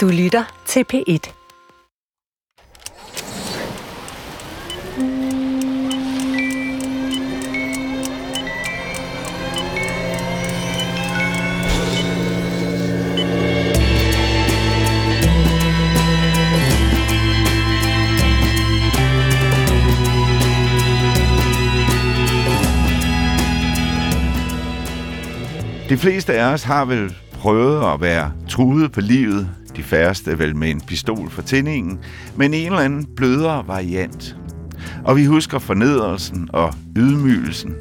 Du lytter til P1. De fleste af os har vel prøvet at være truet på livet. De færreste vel med en pistol for tændingen, men en eller anden blødere variant. Og vi husker fornedrelsen og ydmygelsen.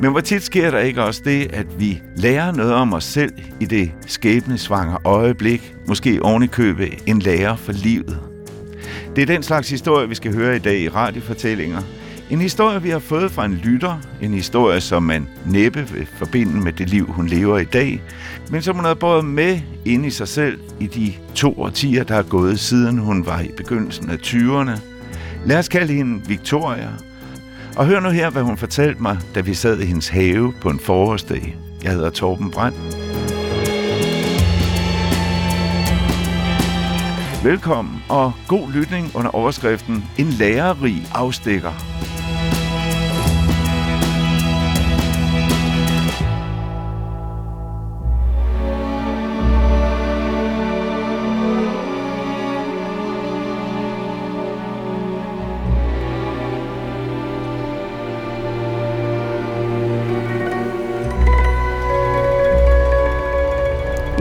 Men hvor tit sker der ikke også det, at vi lærer noget om os selv i det skæbnesvangre øjeblik, måske oven en lærer for livet. Det er den slags historie, vi skal høre i dag i radiofortællinger – en historie, vi har fået fra en lytter. En historie, som man næppe vil forbinde med det liv, hun lever i dag. Men som hun har båret med ind i sig selv i de to årtier, der er gået siden hun var i begyndelsen af 20'erne. Lad os kalde hende Victoria. Og hør nu her, hvad hun fortalte mig, da vi sad i hendes have på en forårsdag. Jeg hedder Torben Brandt. Velkommen og god lytning under overskriften En lærerig afstikker.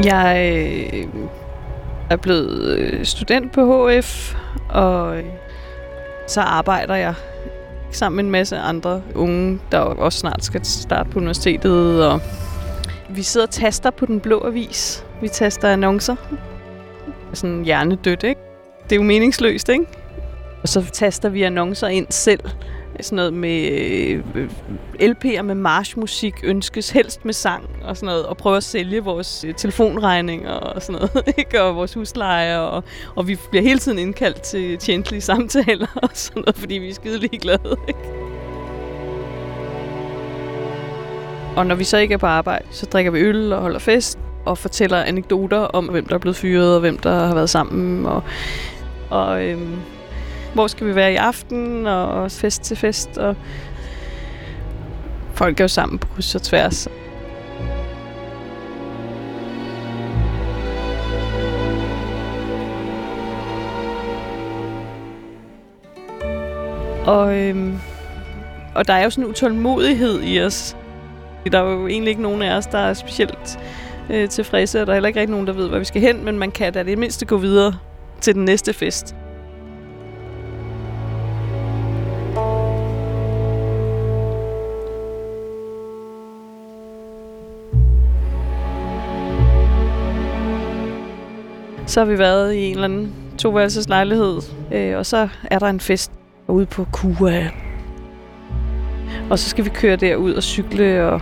Jeg øh, er blevet øh, student på HF, og øh, så arbejder jeg sammen med en masse andre unge, der også snart skal starte på universitetet. Og vi sidder og taster på den blå avis. Vi taster annoncer. Sådan hjernedødt, ikke? Det er jo meningsløst, ikke? Og så taster vi annoncer ind selv sådan noget med øh, LP'er med marchmusik ønskes helst med sang og sådan noget, og prøve at sælge vores øh, telefonregninger og sådan noget, ikke? og vores husleje, og, og vi bliver hele tiden indkaldt til tjentlige samtaler og sådan noget, fordi vi er skide ligeglade. Ikke? Og når vi så ikke er på arbejde, så drikker vi øl og holder fest, og fortæller anekdoter om, hvem der er blevet fyret, og hvem der har været sammen, og, og øhm, hvor skal vi være i aften, og fest til fest, og folk er jo sammen på kryds og tværs. Og, øhm, og der er jo sådan en utålmodighed i os. Der er jo egentlig ikke nogen af os, der er specielt øh, tilfredse, og der er heller ikke rigtig nogen, der ved, hvor vi skal hen, men man kan da det mindste gå videre til den næste fest. Så har vi været i en eller anden toværelses lejlighed, øh, og så er der en fest ude på Kua. Og så skal vi køre derud og cykle, og,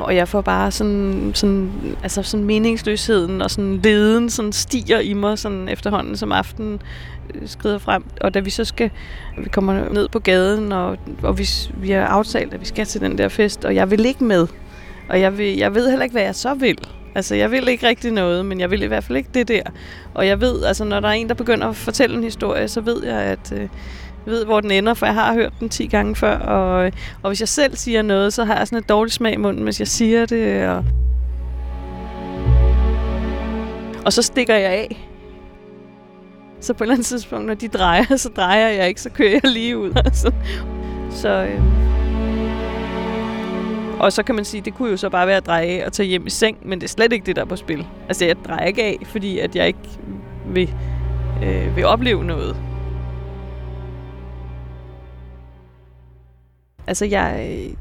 og jeg får bare sådan, sådan, altså sådan meningsløsheden og sådan leden sådan stiger i mig sådan efterhånden, som aftenen øh, skrider frem. Og da vi så skal, vi kommer ned på gaden, og, og vi, vi har aftalt, at vi skal til den der fest, og jeg vil ikke med. Og jeg, vil, jeg ved heller ikke, hvad jeg så vil. Altså, jeg vil ikke rigtig noget, men jeg vil i hvert fald ikke det der. Og jeg ved, altså, når der er en, der begynder at fortælle en historie, så ved jeg, at... Øh, ved, hvor den ender, for jeg har hørt den 10 gange før. Og, og hvis jeg selv siger noget, så har jeg sådan et dårligt smag i munden, hvis jeg siger det. Og, og så stikker jeg af. Så på et eller andet tidspunkt, når de drejer, så drejer jeg ikke, så kører jeg lige ud. Altså. Så... Øh, og så kan man sige, det kunne jo så bare være at dreje af og tage hjem i seng, men det er slet ikke det, der er på spil. Altså, jeg drejer ikke af, fordi at jeg ikke vil, øh, vil opleve noget. Altså, jeg, øh,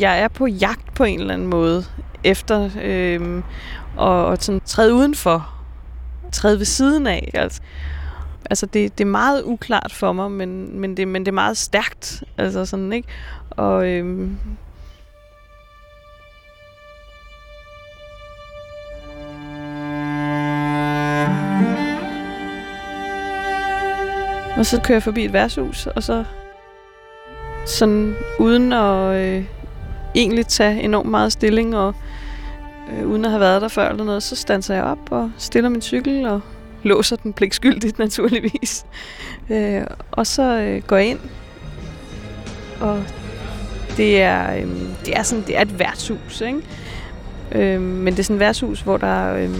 jeg er på jagt på en eller anden måde, efter øh, og, og sådan træde udenfor, træde ved siden af. Altså, altså det, det er meget uklart for mig, men, men, det, men det er meget stærkt. Altså sådan, ikke? Og øh, Og så kører jeg forbi et værtshus, og så sådan uden at øh, egentlig tage enormt meget stilling og øh, uden at have været der før eller noget, så standser jeg op og stiller min cykel og låser den pligtskyldigt naturligvis. Øh, og så øh, går jeg ind, og det er, øh, det er sådan, det er et værtshus, ikke? Øh, men det er sådan et værtshus, hvor der øh,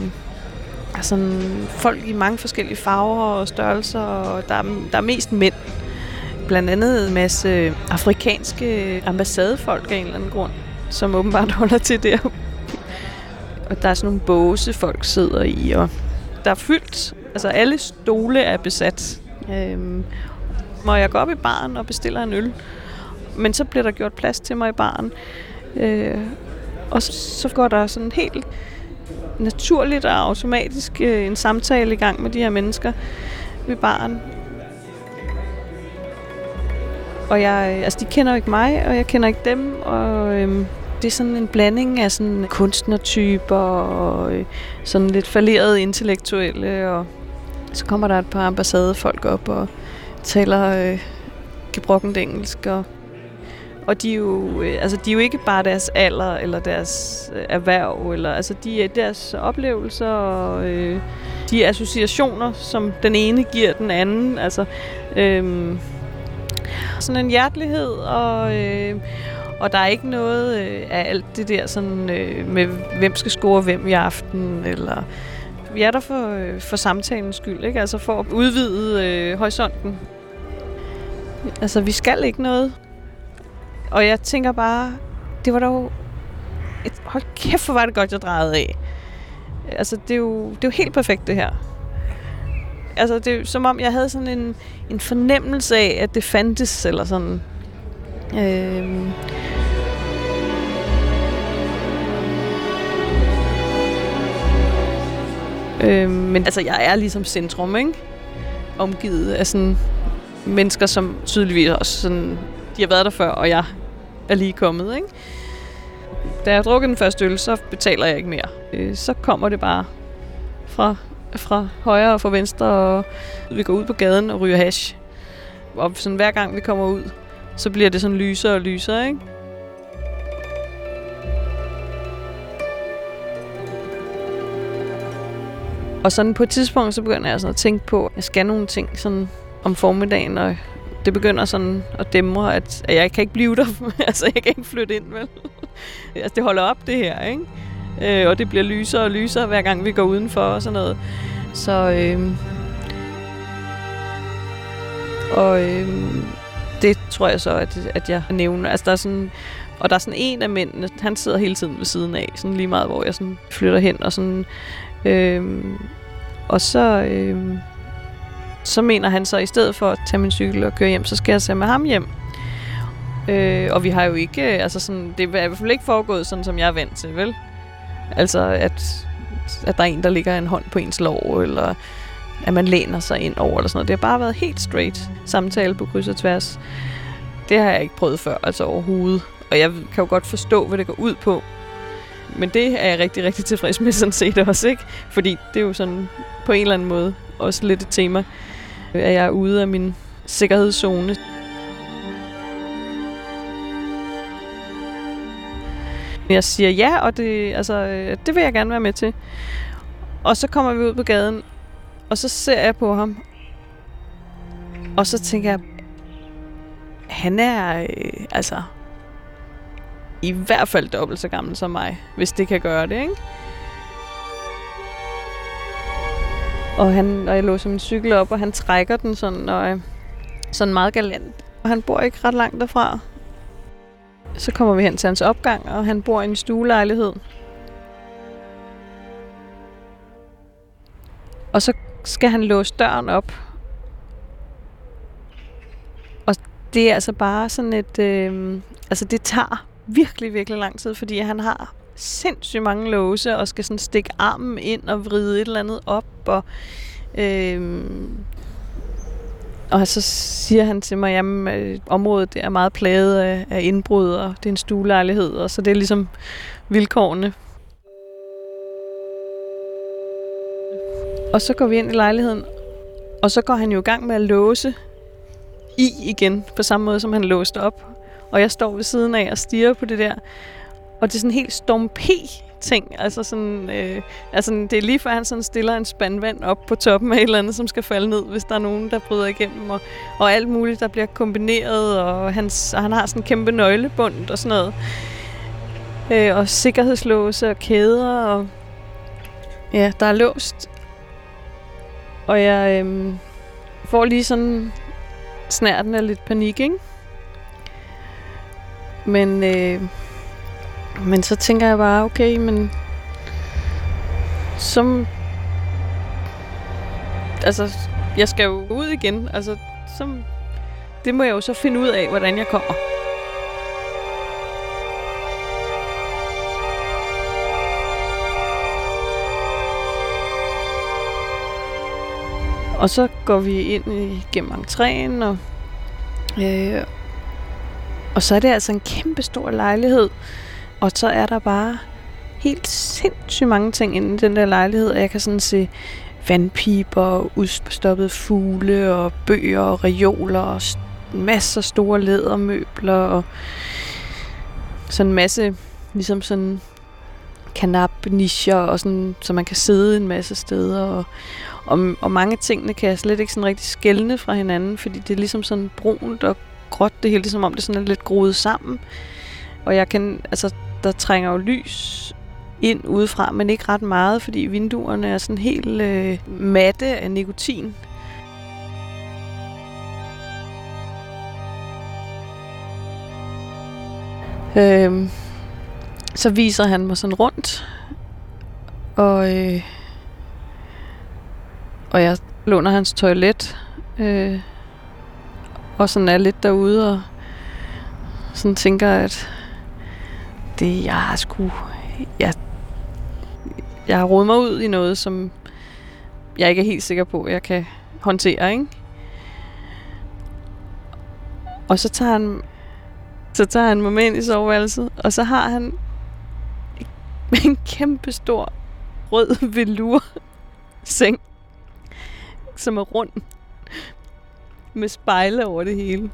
er sådan folk i mange forskellige farver og størrelser, og der er, der er mest mænd. Blandt andet en masse afrikanske ambassadefolk af en eller anden grund, som åbenbart holder til der. og der er sådan nogle båse, folk sidder i, og der er fyldt. Altså alle stole er besat. Øhm, må jeg gå op i baren og bestiller en øl. Men så bliver der gjort plads til mig i baren. Øh, og så, så går der sådan helt naturligt og automatisk øh, en samtale i gang med de her mennesker ved baren. Og jeg, øh, altså de kender jo ikke mig, og jeg kender ikke dem, og øhm, det er sådan en blanding af sådan kunstnertyper og øh, sådan lidt falderede intellektuelle, og så kommer der et par ambassadefolk op og taler øh, gebrokkent engelsk, og og de er jo, øh, altså, de er jo ikke bare deres alder eller deres øh, erhverv, eller, altså, de er deres oplevelser og øh, de associationer, som den ene giver den anden. Altså, øh, sådan en hjertelighed, og, øh, og der er ikke noget øh, af alt det der sådan, øh, med, hvem skal score hvem i aften, eller vi er der for, øh, for samtalens skyld, ikke? Altså for at udvide øh, horisonten. Altså, vi skal ikke noget. Og jeg tænker bare, det var dog... Et, hold kæft, hvor var det godt, jeg drejede af. Altså, det er jo, det er jo helt perfekt, det her. Altså, det er som om, jeg havde sådan en, en fornemmelse af, at det fandtes, eller sådan. Øhm, Øhm, men altså, jeg er ligesom centrum, ikke? Omgivet af sådan mennesker, som tydeligvis også sådan, de har været der før, og jeg er lige kommet, ikke? Da jeg har drukket den første øl, så betaler jeg ikke mere. Øh, så kommer det bare fra, fra højre og fra venstre, og vi går ud på gaden og ryger hash. Og sådan hver gang vi kommer ud, så bliver det sådan lysere og lysere, ikke? Og sådan på et tidspunkt, så begynder jeg sådan at tænke på, at jeg skal nogle ting sådan om formiddagen, og det begynder sådan at dæmre, at, at jeg kan ikke blive der. altså, jeg kan ikke flytte ind, vel? altså, det holder op, det her, ikke? Øh, og det bliver lysere og lysere, hver gang vi går udenfor og sådan noget. Så, øh, og øh, det tror jeg så, at, at jeg nævner. Altså, der er sådan, og der er sådan en af mændene, han sidder hele tiden ved siden af, sådan lige meget, hvor jeg sådan flytter hen, og sådan, øh, og så, øh, så mener han så, at i stedet for at tage min cykel og køre hjem, så skal jeg tage med ham hjem. Øh, og vi har jo ikke, øh, altså sådan, det er i hvert fald ikke foregået sådan, som jeg er vant til, vel? Altså, at, at der er en, der ligger en hånd på ens lår, eller at man læner sig ind over, eller sådan noget. Det har bare været helt straight samtale på kryds og tværs. Det har jeg ikke prøvet før, altså overhovedet. Og jeg kan jo godt forstå, hvad det går ud på. Men det er jeg rigtig, rigtig tilfreds med sådan set også, ikke? Fordi det er jo sådan på en eller anden måde også lidt et tema, øh, at jeg er ude af min sikkerhedszone. Jeg siger ja, og det, altså, øh, det vil jeg gerne være med til. Og så kommer vi ud på gaden, og så ser jeg på ham. Og så tænker jeg, han er øh, altså i hvert fald dobbelt så gammel som mig, hvis det kan gøre det, ikke? Og, han, og jeg låser min cykel op, og han trækker den sådan, og, øh, sådan meget galant. Og han bor ikke ret langt derfra. Så kommer vi hen til hans opgang, og han bor i en stuelejlighed. Og så skal han låse døren op. Og det er altså bare sådan et... Øh, altså det tager virkelig, virkelig lang tid, fordi han har sindssygt mange låse, og skal sådan stikke armen ind og vride et eller andet op, og, øh, og så siger han til mig, at øh, området er meget plaget af, af indbrud, og det er en stuelejlighed, og så det er ligesom vilkårene. Og så går vi ind i lejligheden, og så går han jo i gang med at låse i igen, på samme måde som han låste op. Og jeg står ved siden af og stiger på det der. Og det er sådan helt Storm ting. Altså, sådan, øh, altså det er lige før, han sådan stiller en spand vand op på toppen af et eller andet, som skal falde ned, hvis der er nogen, der bryder igennem. Og, og alt muligt, der bliver kombineret, og, hans, og han har sådan en kæmpe nøglebund og sådan noget. Øh, og sikkerhedslåse og kæder, og ja, der er låst. Og jeg øh, får lige sådan snærten af lidt panik, ikke? Men, øh, men så tænker jeg bare, okay, men som... Altså, jeg skal jo ud igen. Altså, som, det må jeg jo så finde ud af, hvordan jeg kommer. Og så går vi ind igennem entréen, og, øh, og så er det altså en kæmpe stor lejlighed. Og så er der bare helt sindssygt mange ting inde i den der lejlighed, og jeg kan sådan se vandpiber, udstoppede fugle og bøger og reoler og masser af store lædermøbler og sådan en masse ligesom sådan kanap nischer og sådan, så man kan sidde en masse steder og, og, og mange tingene kan jeg slet ikke sådan rigtig skælne fra hinanden, fordi det er ligesom sådan brunt og gråt det hele, som om det sådan er lidt groet sammen. Og jeg kan, altså der trænger jo lys ind udefra, men ikke ret meget, fordi vinduerne er sådan helt øh, matte af nikotin. Øhm, så viser han mig sådan rundt, og, øh, og jeg låner hans toilet, øh, og sådan er lidt derude, og sådan tænker, at det, jeg har sgu... Jeg, jeg har rodet mig ud i noget, som jeg ikke er helt sikker på, at jeg kan håndtere, ikke? Og så tager han, så tager han mig med ind i soveværelset, og så har han en kæmpe stor rød velur seng, som er rund med spejle over det hele.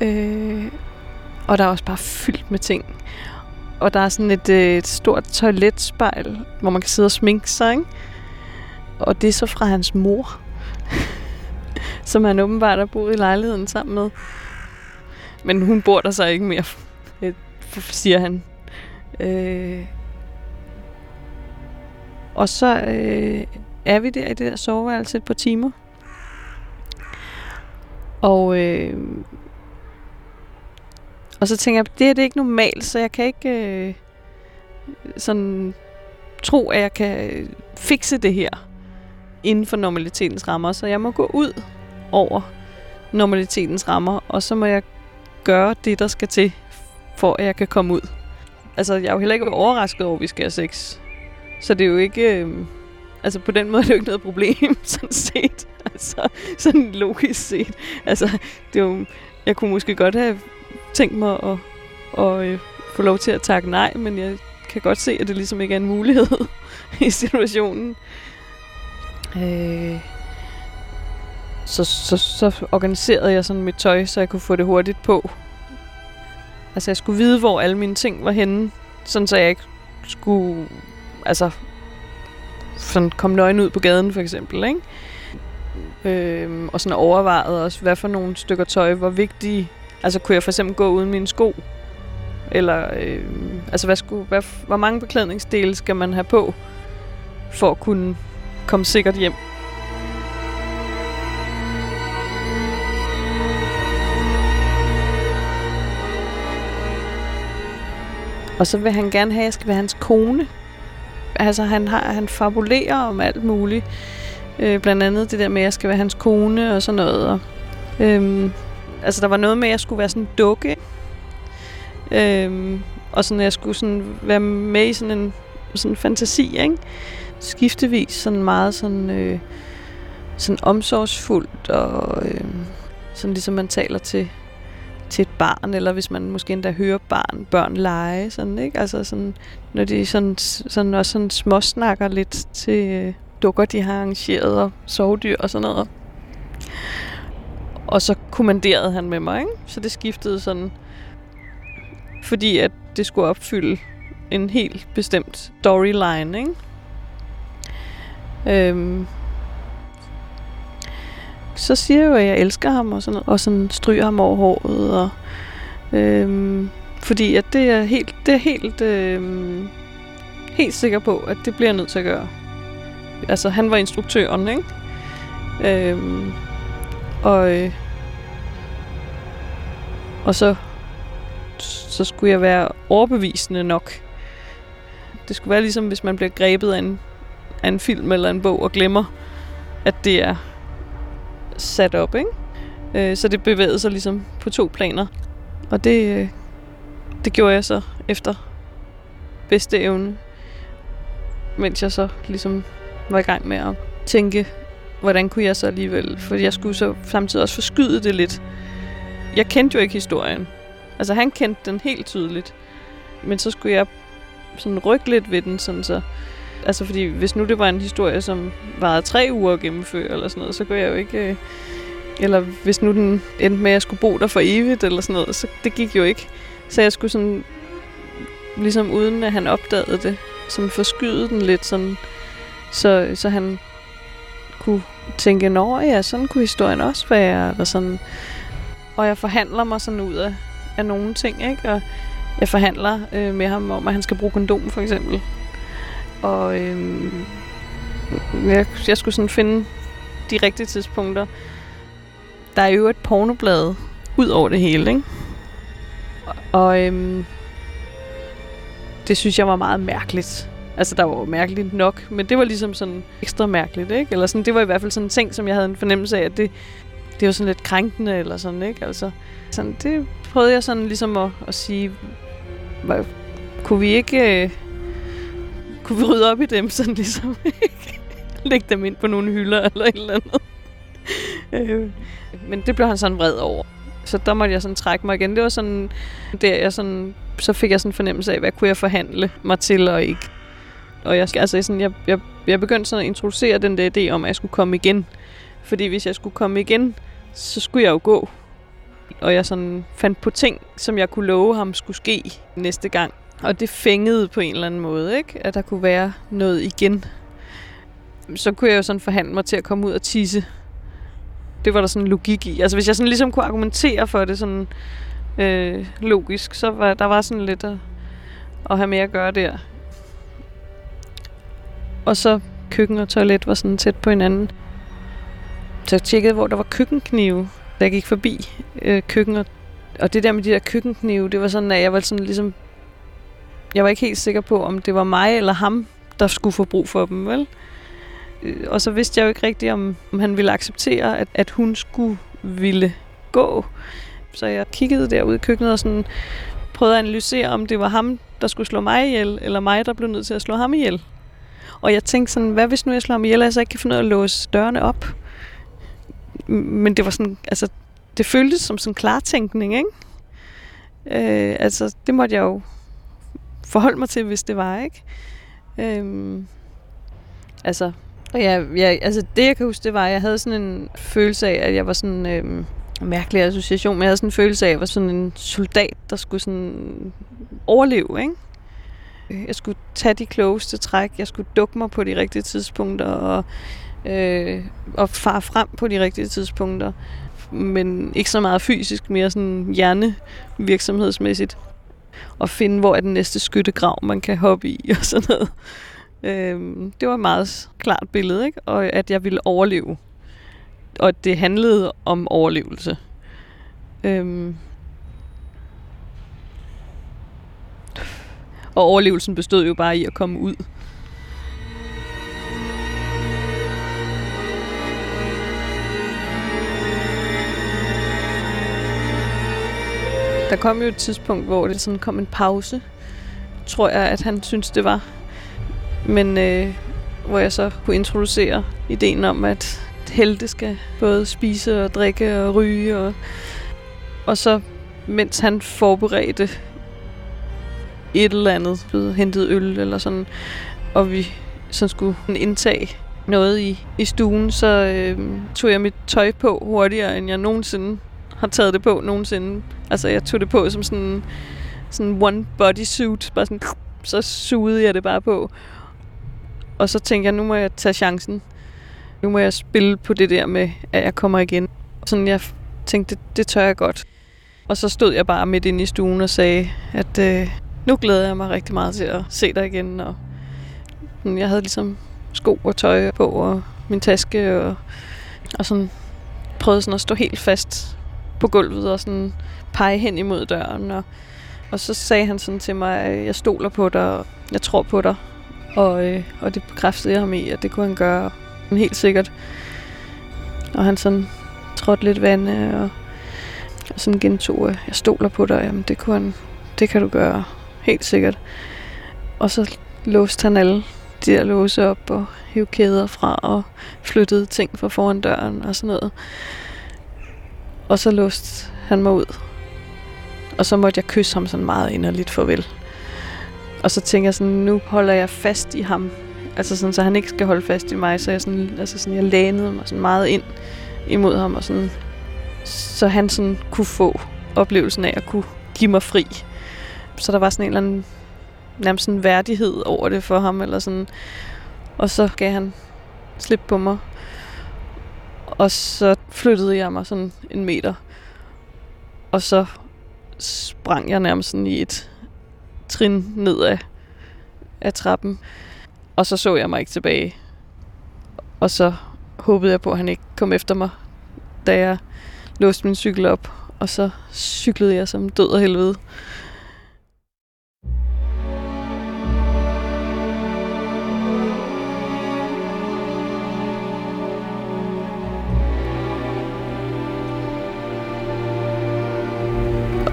Øh, og der er også bare fyldt med ting. Og der er sådan et, øh, et stort toiletspejl, hvor man kan sidde og sminke sig, ikke? Og det er så fra hans mor, som han åbenbart har boet i lejligheden sammen med. Men hun bor der så ikke mere, øh, siger han. Øh, og så øh, er vi der i det der soveværelse et par timer. Og øh, og så tænker jeg, det er det ikke normalt, så jeg kan ikke øh, sådan tro, at jeg kan fikse det her inden for normalitetens rammer. Så jeg må gå ud over normalitetens rammer, og så må jeg gøre det, der skal til, for at jeg kan komme ud. Altså, jeg er jo heller ikke overrasket over, at vi skal have sex. Så det er jo ikke... Øh, altså, på den måde er det jo ikke noget problem, sådan set. Altså, sådan logisk set. Altså, det er jo... Jeg kunne måske godt have tænkt mig at, at, øh, få lov til at takke nej, men jeg kan godt se, at det ligesom ikke er en mulighed i situationen. Øh, så, så, så organiserede jeg sådan mit tøj, så jeg kunne få det hurtigt på. Altså jeg skulle vide, hvor alle mine ting var henne, sådan så jeg ikke skulle altså, sådan kom nøgen ud på gaden for eksempel. Ikke? Øhm, og sådan overvejede også, hvad for nogle stykker tøj var vigtige Altså kunne jeg for eksempel gå uden mine sko? Eller øh, altså hvad skulle, hvad, hvor mange beklædningsdele skal man have på, for at kunne komme sikkert hjem? Og så vil han gerne have, at jeg skal være hans kone. Altså han, har, han fabulerer om alt muligt. Øh, blandt andet det der med, at jeg skal være hans kone og sådan noget. Og, øh, altså der var noget med, at jeg skulle være sådan en dukke. Øhm, og sådan, at jeg skulle sådan være med i sådan en sådan fantasi, ikke? Skiftevis sådan meget sådan, øh, sådan omsorgsfuldt og øh, sådan ligesom man taler til til et barn, eller hvis man måske endda hører barn, børn lege, sådan, ikke? Altså sådan, når de sådan, sådan også sådan småsnakker lidt til øh, dukker, de har arrangeret, og sovedyr og sådan noget. Og så kommanderede han med mig, ikke? Så det skiftede sådan fordi at det skulle opfylde en helt bestemt storyline, ikke? Øhm, så siger jeg jo, at jeg elsker ham, og sådan, og sådan stryger ham over håret, og øhm, fordi at det er helt, det er helt, øhm, helt sikker på, at det bliver jeg nødt til at gøre. Altså, han var instruktøren, ikke? Øhm, og, øh, og så, så skulle jeg være overbevisende nok. Det skulle være ligesom, hvis man bliver grebet af en, af en film eller en bog og glemmer, at det er sat op, ikke? Øh, så det bevægede sig ligesom på to planer. Og det, øh, det gjorde jeg så efter bedste evne. Mens jeg så ligesom var i gang med at tænke, hvordan kunne jeg så alligevel... For jeg skulle så samtidig også forskyde det lidt. Jeg kendte jo ikke historien. Altså han kendte den helt tydeligt. Men så skulle jeg sådan rykke lidt ved den, sådan så... Altså fordi hvis nu det var en historie, som varede tre uger at gennemføre, eller sådan noget, så kunne jeg jo ikke... Øh, eller hvis nu den endte med, at jeg skulle bo der for evigt, eller sådan noget, så det gik jo ikke. Så jeg skulle sådan, ligesom uden at han opdagede det, sådan forskyde den lidt, sådan, så, så han kunne tænke, nå ja, sådan kunne historien også være, eller sådan. Og jeg forhandler mig sådan ud af, af nogle ting, ikke? Og jeg forhandler øh, med ham om, at han skal bruge kondom, for eksempel. Og øh, jeg, jeg skulle sådan finde de rigtige tidspunkter. Der er jo et pornoblad ud over det hele, ikke? Og øhm, det synes jeg var meget mærkeligt. Altså, der var jo mærkeligt nok, men det var ligesom sådan ekstra mærkeligt, ikke? Eller sådan, det var i hvert fald sådan en ting, som jeg havde en fornemmelse af, at det, det var sådan lidt krænkende, eller sådan, ikke? Altså, sådan, det prøvede jeg sådan ligesom at, at sige, hvad, kunne vi ikke... Øh, kunne vi rydde op i dem, sådan ligesom. Lægge dem ind på nogle hylder, eller et eller andet. øh, men det blev han sådan vred over. Så der måtte jeg sådan trække mig igen. Det var sådan, der jeg sådan, så fik jeg sådan en fornemmelse af, hvad kunne jeg forhandle mig til og ikke. Og jeg, altså sådan, jeg, jeg, jeg begyndte sådan at introducere den der idé om, at jeg skulle komme igen. Fordi hvis jeg skulle komme igen, så skulle jeg jo gå. Og jeg sådan fandt på ting, som jeg kunne love ham skulle ske næste gang. Og det fængede på en eller anden måde, ikke? At der kunne være noget igen. Så kunne jeg jo sådan forhandle mig til at komme ud og tisse det var der sådan en logik i. Altså hvis jeg sådan ligesom kunne argumentere for det sådan øh, logisk, så var der var sådan lidt at, at have mere at gøre der. Og så køkken og toilet var sådan tæt på hinanden. Så jeg tjekkede, hvor der var køkkenknive, da jeg gik forbi øh, køkken. Og, og det der med de der køkkenknive, det var sådan, at jeg var sådan ligesom... Jeg var ikke helt sikker på, om det var mig eller ham, der skulle få brug for dem, vel? Øh, og så vidste jeg jo ikke rigtigt, om, om han ville acceptere, at, at hun skulle ville gå. Så jeg kiggede derude i køkkenet og sådan prøvede at analysere, om det var ham, der skulle slå mig ihjel, eller mig, der blev nødt til at slå ham ihjel. Og jeg tænkte sådan, hvad hvis nu jeg slår ham ihjel, og jeg så ikke kan finde ud af at låse dørene op? Men det var sådan, altså, det føltes som sådan klartænkning, ikke? Øh, altså, det måtte jeg jo forholde mig til, hvis det var, ikke? Øhm, altså, og ja, ja, altså det jeg kan huske, det var, at jeg havde sådan en følelse af, at jeg var sådan... Øhm, mærkelig association, men jeg havde sådan en følelse af, at jeg var sådan en soldat, der skulle sådan overleve, ikke? Øh, jeg skulle tage de klogeste træk, jeg skulle dukke mig på de rigtige tidspunkter, og, øh, og fare frem på de rigtige tidspunkter. Men ikke så meget fysisk, mere sådan hjernevirksomhedsmæssigt. Og finde, hvor er den næste skyttegrav, man kan hoppe i, og sådan noget. Øhm, det var et meget klart billede, ikke? Og at jeg ville overleve. Og det handlede om overlevelse. Øhm, og overlevelsen bestod jo bare i at komme ud. Der kom jo et tidspunkt, hvor det sådan kom en pause, tror jeg, at han synes det var men øh, hvor jeg så kunne introducere ideen om, at helte skal både spise og drikke og ryge. Og, og så, mens han forberedte et eller andet, blevet hentet øl eller sådan, og vi så skulle indtage noget i, i stuen, så øh, tog jeg mit tøj på hurtigere, end jeg nogensinde har taget det på nogensinde. Altså, jeg tog det på som sådan sådan one bodysuit. Bare sådan, så sugede jeg det bare på. Og så tænkte jeg, nu må jeg tage chancen. Nu må jeg spille på det der med, at jeg kommer igen. Sådan jeg tænkte, det, det tør jeg godt. Og så stod jeg bare midt inde i stuen og sagde, at øh, nu glæder jeg mig rigtig meget til at se dig igen. Og jeg havde ligesom sko og tøj på, og min taske, og, og sådan prøvede sådan at stå helt fast på gulvet og sådan pege hen imod døren. Og, og så sagde han sådan til mig, at jeg stoler på dig, og jeg tror på dig. Og, øh, og det bekræftede jeg ham i, at det kunne han gøre helt sikkert. Og han sådan trådte lidt vand, øh, og, og sådan gentog, at jeg stoler på dig. Jamen, det, kunne han, det kan du gøre, helt sikkert. Og så låste han alle de der låse op og hævde kæder fra og flyttede ting fra foran døren og sådan noget. Og så låste han mig ud. Og så måtte jeg kysse ham sådan meget inderligt farvel. Og så tænker jeg sådan, nu holder jeg fast i ham. Altså sådan, så han ikke skal holde fast i mig. Så jeg, sådan, altså sådan, jeg lænede mig sådan meget ind imod ham. Og sådan, så han sådan kunne få oplevelsen af at kunne give mig fri. Så der var sådan en eller anden nærmest en værdighed over det for ham. Eller sådan. Og så gav han slip på mig. Og så flyttede jeg mig sådan en meter. Og så sprang jeg nærmest sådan i et trin ned af, af trappen. Og så så jeg mig ikke tilbage. Og så håbede jeg på, at han ikke kom efter mig, da jeg låste min cykel op. Og så cyklede jeg som død og helvede.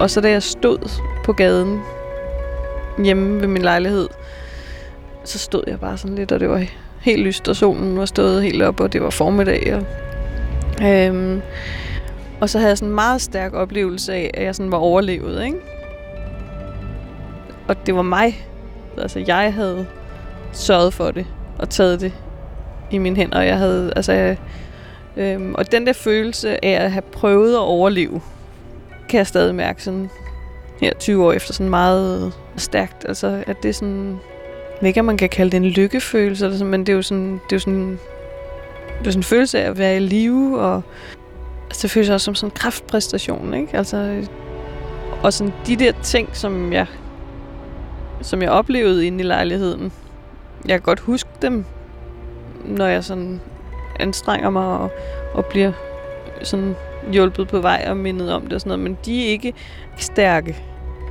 Og så da jeg stod på gaden hjemme ved min lejlighed, så stod jeg bare sådan lidt, og det var helt lyst, og solen var stået helt op, og det var formiddag. Og, øhm, og så havde jeg sådan en meget stærk oplevelse af, at jeg sådan var overlevet, ikke? Og det var mig. Altså, jeg havde sørget for det, og taget det i mine hænder. Jeg havde, altså, øhm, og den der følelse af at have prøvet at overleve, kan jeg stadig mærke sådan her 20 år efter sådan meget stærkt. Altså, at det er sådan... Jeg ikke, om man kan kalde det en lykkefølelse, eller sådan, men det er jo sådan, det er jo sådan, det er sådan en følelse af at være i live, og altså, det føles også som sådan en kraftpræstation, ikke? Altså, og sådan de der ting, som jeg, som jeg oplevede inde i lejligheden, jeg kan godt huske dem, når jeg sådan anstrenger mig og, og bliver sådan hjulpet på vej og mindet om det og sådan noget, men de er ikke stærke.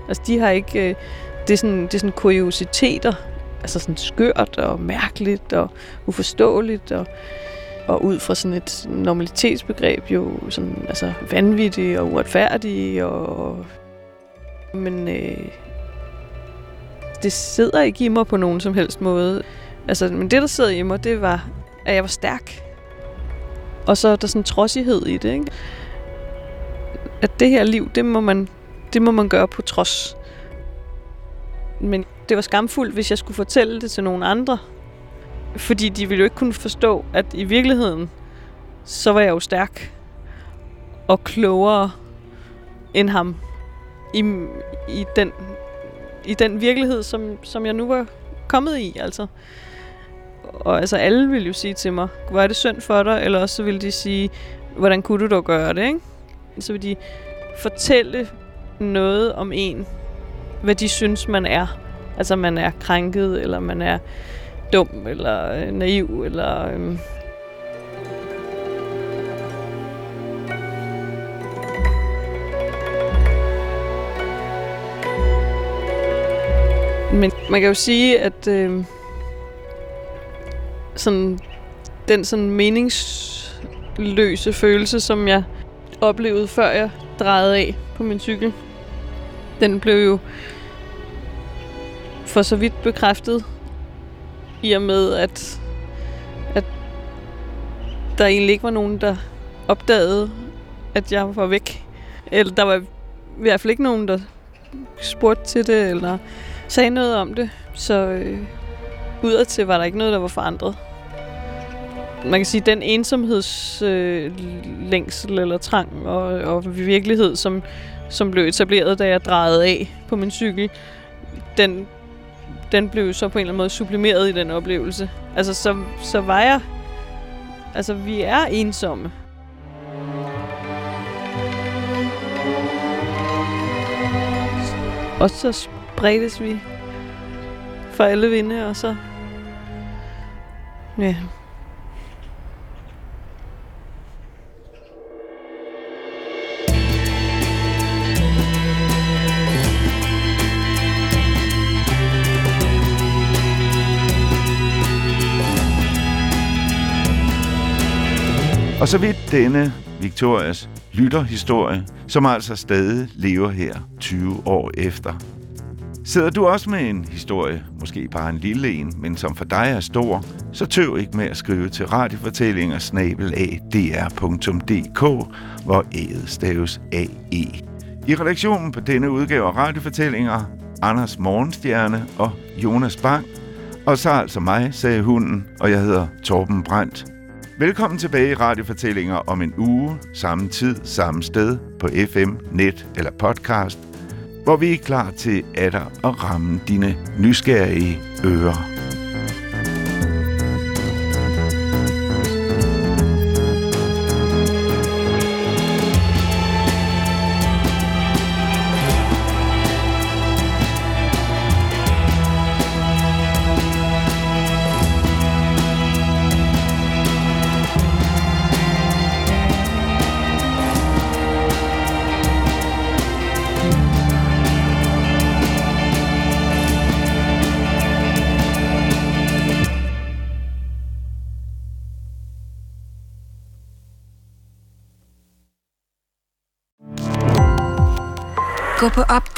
Altså, de har ikke... Øh, det er sådan, det er sådan kuriositeter, altså sådan skørt og mærkeligt og uforståeligt og, og ud fra sådan et normalitetsbegreb jo sådan, altså vanvittigt og uretfærdigt og men øh, det sidder ikke i mig på nogen som helst måde. Altså, men det, der sidder i mig, det var, at jeg var stærk. Og så er der sådan en trodsighed i det, ikke? At det her liv, det må man, det må man gøre på trods. Men det var skamfuldt, hvis jeg skulle fortælle det til nogen andre. Fordi de ville jo ikke kunne forstå, at i virkeligheden, så var jeg jo stærk og klogere end ham i, i, den, i den virkelighed, som, som jeg nu var kommet i. Altså. Og altså alle ville jo sige til mig, hvor er det synd for dig? Eller også så ville de sige, hvordan kunne du dog gøre det? Ikke? Så vil de fortælle noget om en, hvad de synes, man er. Altså, man er krænket, eller man er dum, eller øh, naiv, eller... Øh, Men man kan jo sige, at øh, sådan, den sådan meningsløse følelse, som jeg oplevede, før jeg drejede af på min cykel, den blev jo for så vidt bekræftet i og med, at, at der egentlig ikke var nogen, der opdagede, at jeg var væk. Eller der var i hvert fald ikke nogen, der spurgte til det, eller sagde noget om det. Så øh, udadtil var der ikke noget, der var forandret. Man kan sige, at den ensomhedslængsel øh, eller trang og, og virkelighed, som, som blev etableret, da jeg drejede af på min cykel, den, den blev så på en eller anden måde sublimeret i den oplevelse. Altså, så, så var jeg... Altså, vi er ensomme. Og så spredtes vi for alle vinde, og så... Ja. Og så vidt denne Victorias lytterhistorie, som altså stadig lever her 20 år efter. Sidder du også med en historie, måske bare en lille en, men som for dig er stor, så tøv ikke med at skrive til radiofortællinger hvor æget staves AE. I redaktionen på denne udgave af radiofortællinger, Anders Morgenstjerne og Jonas Bang, og så altså mig, sagde hunden, og jeg hedder Torben Brandt. Velkommen tilbage i Radiofortællinger om en uge, samme tid, samme sted, på FM, net eller podcast, hvor vi er klar til at ramme dine nysgerrige ører.